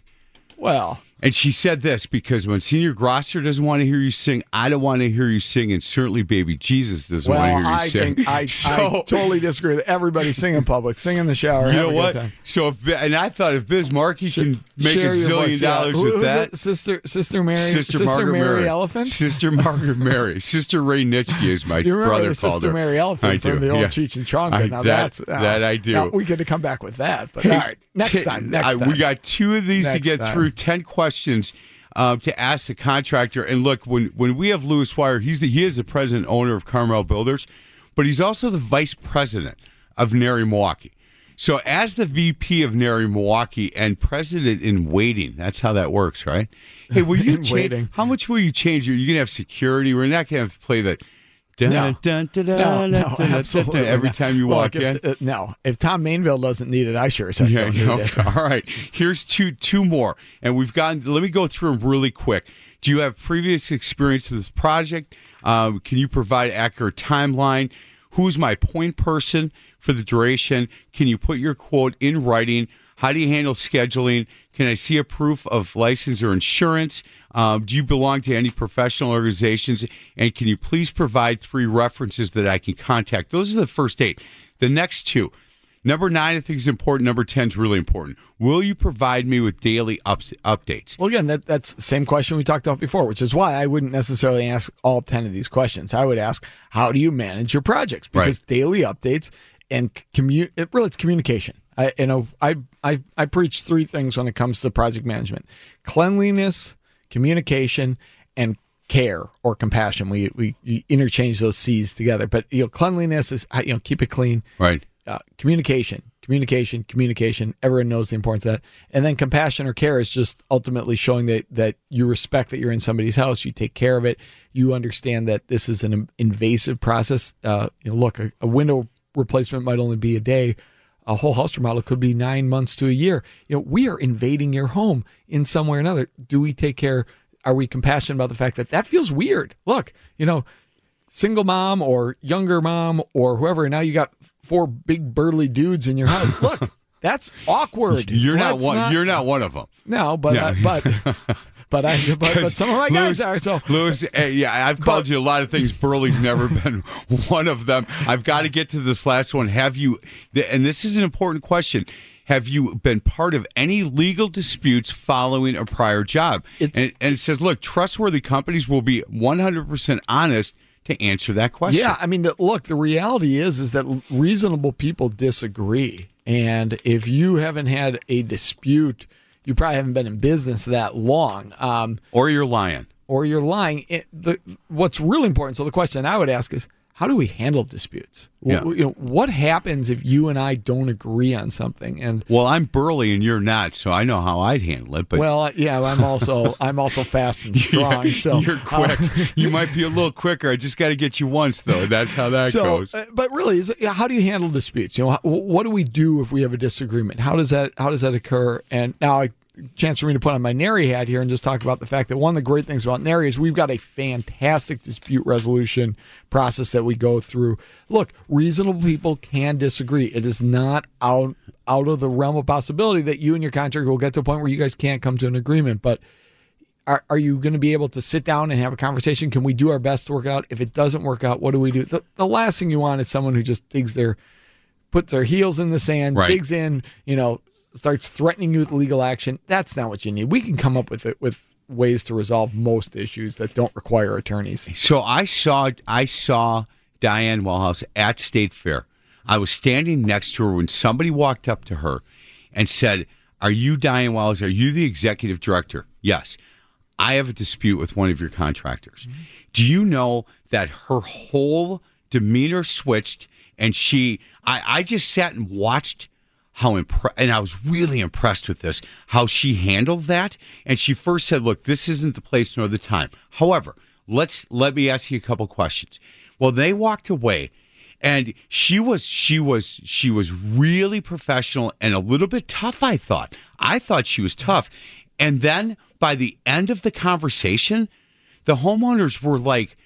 Speaker 3: well,
Speaker 2: And she said this because when Senior Grosser doesn't want to hear you sing, I don't want to hear you sing, and certainly Baby Jesus doesn't
Speaker 3: well,
Speaker 2: want to hear you
Speaker 3: I
Speaker 2: sing.
Speaker 3: think I,
Speaker 2: so,
Speaker 3: I totally disagree with everybody sing in public, sing in the shower.
Speaker 2: you know what? So, if, and I thought if Biz Markie can make a zillion
Speaker 3: voice, yeah.
Speaker 2: dollars
Speaker 3: Who-
Speaker 2: with that?
Speaker 3: Sister Sister Mary
Speaker 2: Sister, Margaret
Speaker 3: Mary,
Speaker 2: Mary
Speaker 3: Elephant.
Speaker 2: Sister Margaret Mary, Sister Ray Nitschke is my brother called
Speaker 3: Sister
Speaker 2: her.
Speaker 3: Mary Elephant
Speaker 2: I
Speaker 3: from
Speaker 2: do,
Speaker 3: the old
Speaker 2: yeah.
Speaker 3: Cheech and Chong? Now
Speaker 2: that-
Speaker 3: that's uh,
Speaker 2: that I do.
Speaker 3: now we could have come back with that, but all right, next time. Next
Speaker 2: I-
Speaker 3: time.
Speaker 2: We got two of these to get
Speaker 3: time.
Speaker 2: through. Ten questions um, to ask the contractor. And look, when when we have Lewis Wire, he's the, he is the president owner of Carmel Builders, but he's also the vice president of NARI Milwaukee. So as the VP of NARI Milwaukee and president in waiting, that's how that works, right? Hey, will you change?
Speaker 3: waiting.
Speaker 2: How much will you change? You're gonna have security. We're not gonna have to play that. Dun,
Speaker 3: No.
Speaker 2: dun, dun,
Speaker 3: no, no, absolutely.
Speaker 2: Every
Speaker 3: not.
Speaker 2: time you
Speaker 3: Look,
Speaker 2: walk
Speaker 3: if,
Speaker 2: in.
Speaker 3: uh, no, if Tom Mainville doesn't need it, I sure said
Speaker 2: Yeah,
Speaker 3: it.
Speaker 2: okay. All right. Here's two two more, and we've gotten. Let me go through them really quick. Do you have previous experience with this project? Um, can you provide accurate timeline? Who's my point person for the duration? Can you put your quote in writing? How do you handle scheduling? Can I see a proof of license or insurance? Um, do you belong to any professional organizations? And can you please provide three references that I can contact? Those are the first eight. The next two. Number nine, I think is important. Number ten is really important. Will you provide me with daily ups, updates?
Speaker 3: Well, again, that, that's the same question we talked about before, which is why I wouldn't necessarily ask all 10 of these questions. I would ask, how do you manage your projects? Because
Speaker 2: Right.
Speaker 3: daily updates and commu- it really it's communication. I, you know, I, I, I preach three things when it comes to project management cleanliness, communication, and care or compassion. We, we interchange those C's together, but, you know, cleanliness is, you know, keep it clean
Speaker 2: Right.
Speaker 3: uh, communication, communication, communication. Everyone knows the importance of that. And then compassion or care is just ultimately showing that that you respect that you're in somebody's house, you take care of it, you understand that this is an invasive process. Uh, you know, look, a, a window replacement might only be a day. A whole house remodel could be nine months to a year. You know, we are invading your home in some way or another. Do we take care? Are we compassionate about the fact that that feels weird? Look, you know, single mom or younger mom or whoever. and Now you got four big burly dudes in your house. Look, that's awkward.
Speaker 2: You're not one. you're not one of them.
Speaker 3: no, but
Speaker 2: No.
Speaker 3: uh, but but I but, but some of my guys are. So
Speaker 2: Lewis, eh, yeah, I've called you a lot of things. Burley's never been one of them. I've got to get to this last one. Have you? And this is an important question. Have you been part of any legal disputes following a prior job?
Speaker 3: It's-
Speaker 2: and, and it says, look, trustworthy companies will be 100% honest to answer that question.
Speaker 3: Yeah, I mean, the, look, the reality is is that reasonable people disagree, and if you haven't had a dispute, you probably haven't been in business that long. Um,
Speaker 2: Or you're lying.
Speaker 3: or you're lying. It, the, what's really important. So the question I would ask is, how do we handle disputes?
Speaker 2: Yeah.
Speaker 3: W- You know, what happens if you and I don't agree on something? And
Speaker 2: Well, I'm burly and you're not, so I know how I'd handle it. But
Speaker 3: well, yeah, I'm also I'm also fast and strong. so
Speaker 2: you're quick. you might be a little quicker. I just got to get you once, though. That's how that
Speaker 3: so,
Speaker 2: goes.
Speaker 3: uh, but really, is how do you handle disputes? You know, wh- what do we do if we have a disagreement? How does that how does that occur? And now, a chance for me to put on my NARI hat here and just talk about the fact that one of the great things about NARI is we've got a fantastic dispute resolution process that we go through. Look, reasonable people can disagree. It is not out out of the realm of possibility that you and your contractor will get to a point where you guys can't come to an agreement, but are, are you going to be able to sit down and have a conversation? Can we do our best to work out? If it doesn't work out, what do we do? The, the last thing you want is someone who just digs their, puts their heels in the sand,
Speaker 2: Right.
Speaker 3: digs in, you know, starts threatening you with legal action. That's not what you need. We can come up with it with ways to resolve most issues that don't require attorneys.
Speaker 2: So I saw I saw Diane Wellhouse at State Fair. I was standing next to her when somebody walked up to her and said, "Are you Diane Wellhouse? Are you the executive director?" Yes. I have a dispute with one of your contractors. Mm-hmm. Do you know that her whole demeanor switched and she I, I just sat and watched how impre- and I was really impressed with this how she handled that. And she first said look this isn't the place nor the time. However let's let me ask you a couple questions. Well they walked away and she was she was she was really professional and a little bit tough I thought. I thought she was tough. And then by the end of the conversation the homeowners were like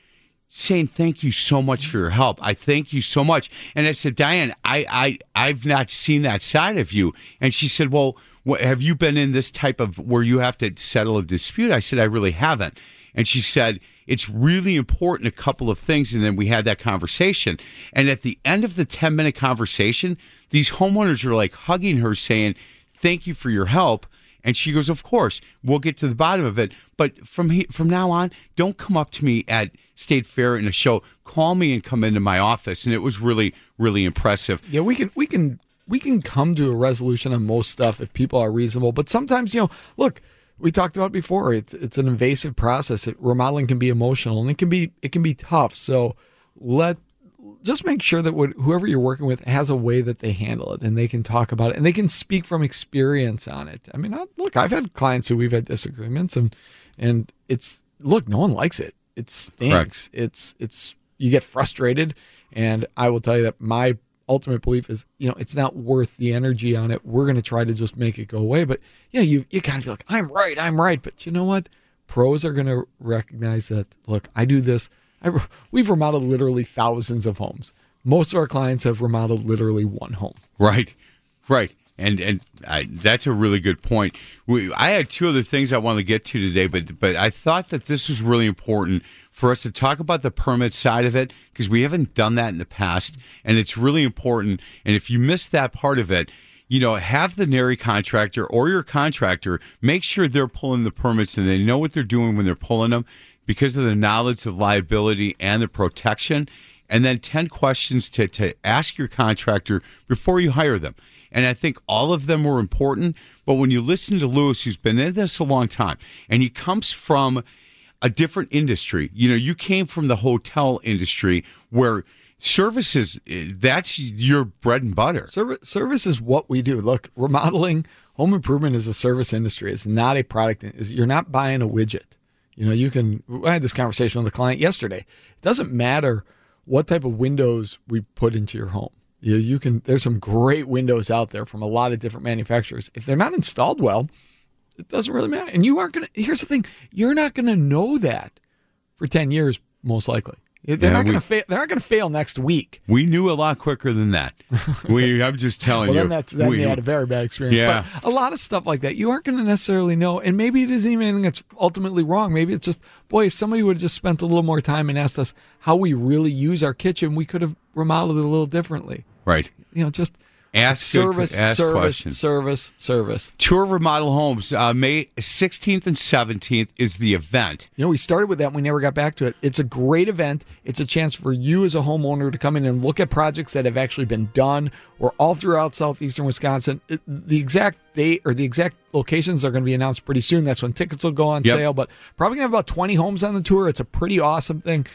Speaker 2: saying thank you so much for your help. I thank you so much. And I said, Diane, I, I I've not seen that side of you. And she said, Well, what, have you been in this type of where you have to settle a dispute? I said, I really haven't. And she said, It's really important a couple of things. And then we had that conversation. And at the end of the 10 minute conversation, these homeowners are like hugging her, saying, Thank you for your help. And she goes, "Of course, we'll get to the bottom of it. But from he, from now on, don't come up to me at State Fair in a show. Call me and come into my office." And it was really, really impressive.
Speaker 3: Yeah, we can we can we can come to a resolution on most stuff if people are reasonable. But sometimes, you know, look, we talked about it before. It's it's an invasive process. It, remodeling can be emotional and it can be it can be tough. So let just make sure that what, whoever you're working with has a way that they handle it and they can talk about it and they can speak from experience on it. I mean, I, look, I've had clients who we've had disagreements and and it's look, no one likes it. It stinks. It's it's you get frustrated, and I will tell you that my ultimate belief is you know it's not worth the energy on it. We're going to try to just make it go away. But yeah, you you kind of feel like I'm right, I'm right. But you know what? Pros are going to recognize that. Look, I do this. I, we've remodeled literally thousands of homes. Most of our clients have remodeled literally one home.
Speaker 2: Right, right. And and I, that's a really good point. We, I had two other things I wanted to get to today, but but I thought that this was really important for us to talk about the permit side of it because we haven't done that in the past, and it's really important. And if you missed that part of it, you know, have the NARI contractor or your contractor make sure they're pulling the permits and they know what they're doing when they're pulling them because of the knowledge of liability and the protection. And then 10 questions to, to ask your contractor before you hire them. And I think all of them were important. But when you listen to Lewis, who's been in this a long time, and he comes from a different industry, you know, you came from the hotel industry where services, eh, that's your bread and butter.
Speaker 3: Service, service is what we do. Look, remodeling, home improvement is a service industry. It's not a product. You're not buying a widget. You know, you can. I had this conversation with a client yesterday. It doesn't matter what type of windows we put into your home. You, you can. There's some great windows out there from a lot of different manufacturers. If they're not installed well, it doesn't really matter. And you aren't gonna. Here's the thing: you're not gonna know that for ten years, most likely. They're
Speaker 2: Yeah,
Speaker 3: not gonna fail. They're not gonna fail next week.
Speaker 2: We knew a lot quicker than that. We, I'm just telling
Speaker 3: Well,
Speaker 2: you.
Speaker 3: then that's then
Speaker 2: we-
Speaker 3: they had a very bad experience.
Speaker 2: Yeah.
Speaker 3: But a lot of stuff like that, you aren't going to necessarily know. And maybe it isn't even anything that's ultimately wrong. Maybe it's just, boy, if somebody would have just spent a little more time and asked us how we really use our kitchen, we could have remodeled it a little differently.
Speaker 2: Right.
Speaker 3: You know, just
Speaker 2: Ask
Speaker 3: service,
Speaker 2: ask
Speaker 3: service,
Speaker 2: questions.
Speaker 3: service, service.
Speaker 2: Tour of Remodel Homes, uh, May 16th and 17th is the event.
Speaker 3: You know, we started with that. and We never got back to it. It's a great event. It's a chance for you as a homeowner to come in and look at projects that have actually been done or all throughout southeastern Wisconsin. It- the exact date or the exact locations are going to be announced pretty soon. That's when tickets will go on
Speaker 2: Yep.
Speaker 3: sale. But probably going to have about 20 homes on the tour. It's a pretty awesome thing.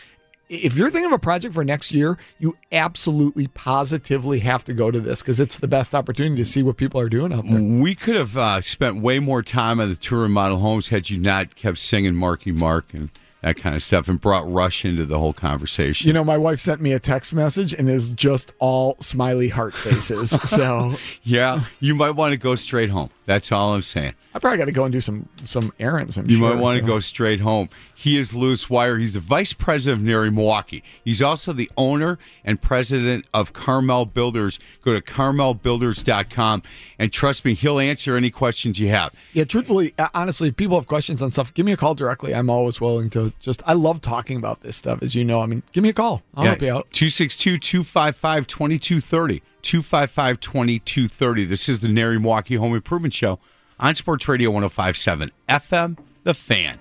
Speaker 3: If you're thinking of a project for next year, you absolutely positively have to go to this because it's the best opportunity to see what people are doing out there.
Speaker 2: We could have uh, spent way more time on the Tour of model Homes had you not kept singing Marky Mark and that kind of stuff and brought Rush into the whole conversation.
Speaker 3: You know, my wife sent me a text message and is just all smiley heart faces. so
Speaker 2: yeah, you might want to go straight home. That's all I'm saying.
Speaker 3: I probably got to go and do some some errands. I'm
Speaker 2: You
Speaker 3: sure,
Speaker 2: might want to
Speaker 3: so.
Speaker 2: go straight home. He is Lewis Wire. He's the vice president of NARI Milwaukee. He's also the owner and president of Carmel Builders. Go to carmelbuilders.com and trust me, he'll answer any questions you have.
Speaker 3: Yeah, truthfully, uh, honestly, if people have questions on stuff, give me a call directly. I'm always willing to just. I love talking about this stuff, as you know. I mean, give me a call. I'll help you out.
Speaker 2: 262 255 2230. 255 2230. This is the NARI Milwaukee Home Improvement Show on Sports Radio 1057 FM, The Fan.